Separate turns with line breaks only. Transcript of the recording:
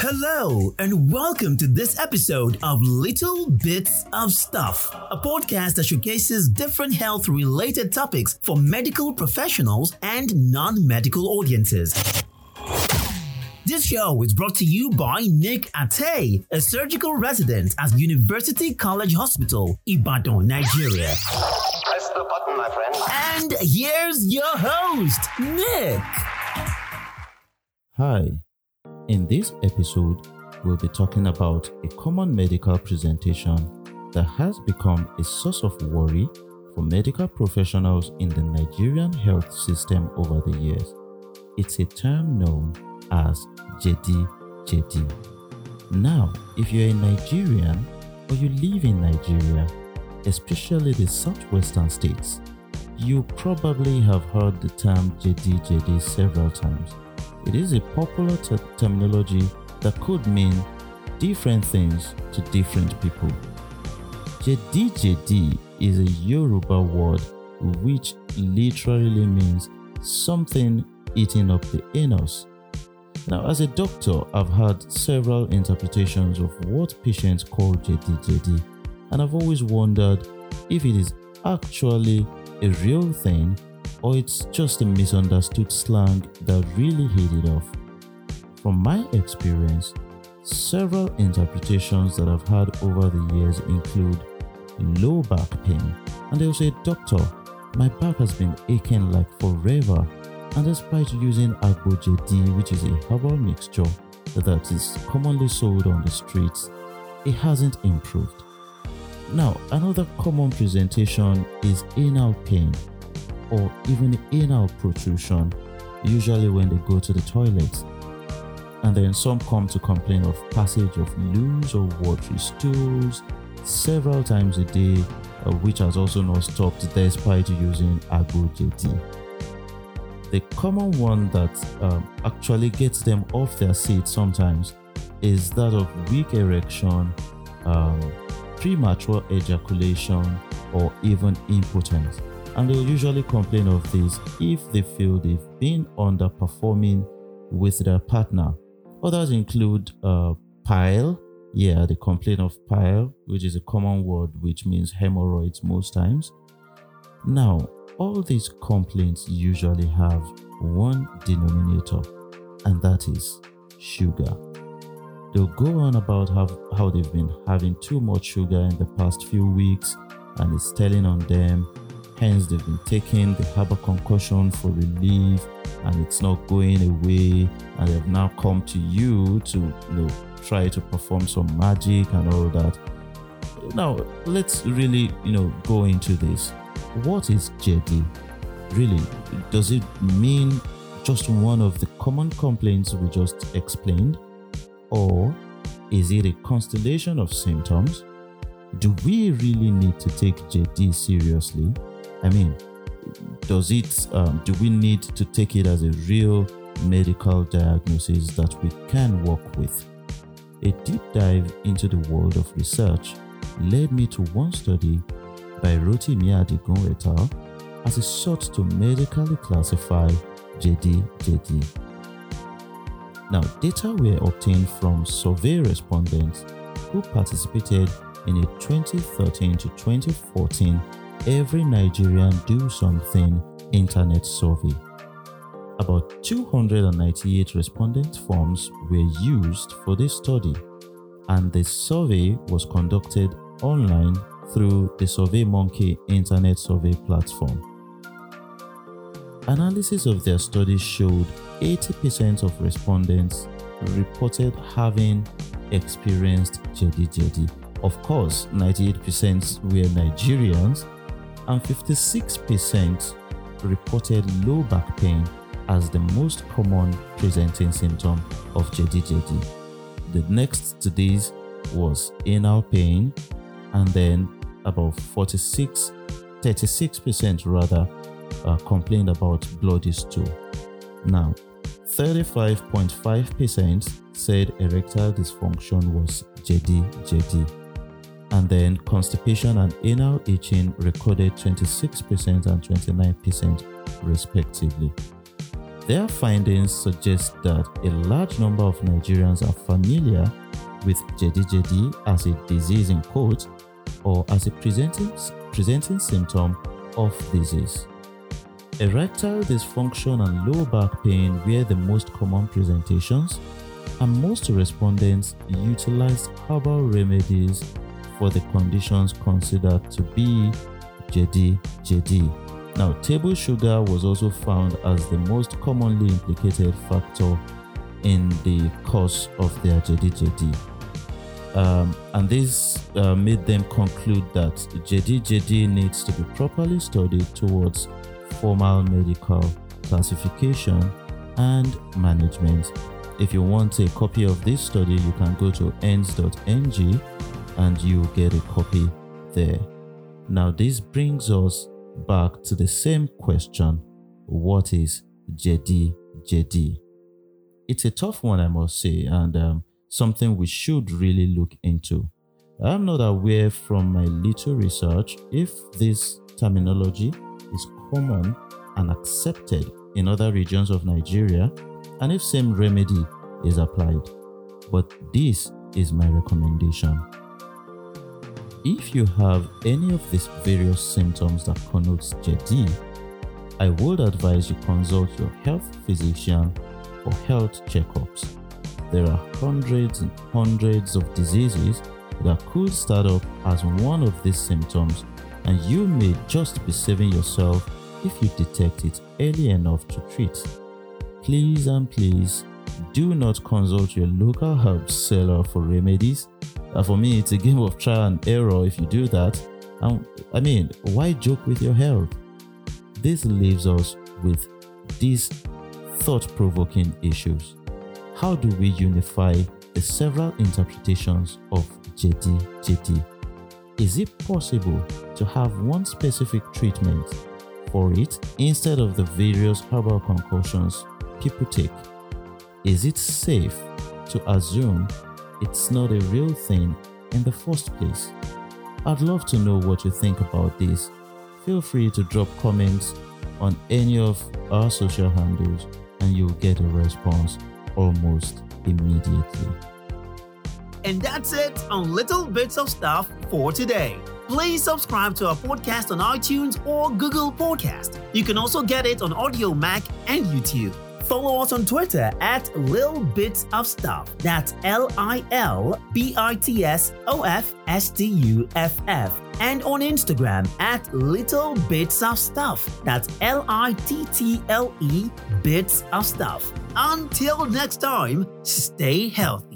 Hello, and welcome to this episode of Little Bits of Stuff, a podcast that showcases different health related topics for medical professionals and non medical audiences. This show is brought to you by Nick Ate, a surgical resident at University College Hospital, Ibadan, Nigeria.
Press the button, my friend.
And here's your host, Nick.
Hi. In this episode, we'll be talking about a common medical presentation that has become a source of worry for medical professionals in the Nigerian health system over the years. It's a term known as JD JD. Now, if you're a Nigerian or you live in Nigeria, especially the southwestern states, you probably have heard the term JD JD several times. It is a popular ter- terminology that could mean different things to different people. JD JD is a Yoruba word which literally means something eating up the anus. Now, as a doctor, I've had several interpretations of what patients call JD/JD, and I've always wondered if it is actually a real thing or it's just a misunderstood slang that really hit it off. From my experience, several interpretations that I've had over the years include low back pain, and they'll say, Doctor, my back has been aching like forever and despite using Agbo JD, which is a herbal mixture that is commonly sold on the streets, it hasn't improved. Now, another common presentation is anal pain or even anal protrusion, usually when they go to the toilet. And then some come to complain of passage of loose or watery stools several times a day, uh, which has also not stopped despite using Agbo JD the common one that um, actually gets them off their seat sometimes is that of weak erection, um, premature ejaculation, or even impotence. And they'll usually complain of this if they feel they've been underperforming with their partner. Others include uh, pile. Yeah, they complain of pile, which is a common word which means hemorrhoids most times. Now, all these complaints usually have one denominator, and that is sugar. They'll go on about how they've been having too much sugar in the past few weeks and it's telling on them. Hence, they've been taking the herbal concussion for relief and it's not going away. And they've now come to you to you know, try to perform some magic and all that. Now, let's really, you know, go into this what is JD? Really, does it mean just one of the common complaints we just explained? Or is it a constellation of symptoms? Do we really need to take JD seriously? I mean, does it, um, do we need to take it as a real medical diagnosis that we can work with? A deep dive into the world of research led me to one study by Rotimi Adigun et al. as it sought to medically classify JD-JD. Now, data were obtained from survey respondents who participated in a 2013 to 2014 Every Nigerian Do Something internet survey. About 298 respondent forms were used for this study, and the survey was conducted online through the SurveyMonkey internet survey platform. Analysis of their study showed 80% of respondents reported having experienced JD-JD. Of course, 98% were Nigerians and 56% reported low back pain as the most common presenting symptom of JD-JD. The next to these was anal pain and then about 46, 36% rather, uh, complained about bloody stool. Now, 35.5% said erectile dysfunction was JD JD. And then constipation and anal itching recorded 26% and 29% respectively. Their findings suggest that a large number of Nigerians are familiar with jedi as a disease in quotes or as a presenting, presenting symptom of disease. Erectile dysfunction and low back pain were the most common presentations, and most respondents utilized herbal remedies for the conditions considered to be jedi jedi. Now, table sugar was also found as the most commonly implicated factor in the cause of their jedi jedi. Um, and this uh, made them conclude that jedi needs to be properly studied towards formal medical classification and management. If you want a copy of this study, you can go to ends.ng and you get a copy there. Now, this brings us back to the same question what is jedi jedi? It's a tough one, I must say, and um, something we should really look into. I'm not aware from my little research if this terminology is common and accepted in other regions of Nigeria and if same remedy is applied. But this is my recommendation. If you have any of these various symptoms that connotes JD, I would advise you consult your health physician for health checkups. There are hundreds and hundreds of diseases that could start up as one of these symptoms, and you may just be saving yourself if you detect it early enough to treat. Please and please do not consult your local herb seller for remedies. Uh, for me, it's a game of trial and error if you do that. And I mean, why joke with your health? This leaves us with these thought provoking issues. How do we unify the several interpretations of JD JD? Is it possible to have one specific treatment for it instead of the various herbal concoctions people take? Is it safe to assume it's not a real thing in the first place? I'd love to know what you think about this. Feel free to drop comments on any of our social handles and you'll get a response almost immediately.
And that's it on Little Bits of Stuff for today. Please subscribe to our podcast on iTunes or Google Podcast. You can also get it on Audiomack and YouTube. Follow us on Twitter at Lil Bits of Stuff. That's L I L B I T S O F S T U F F. And on Instagram at Little Bits of Stuff. That's L I T T L E Bits of Stuff. Until next time, stay healthy.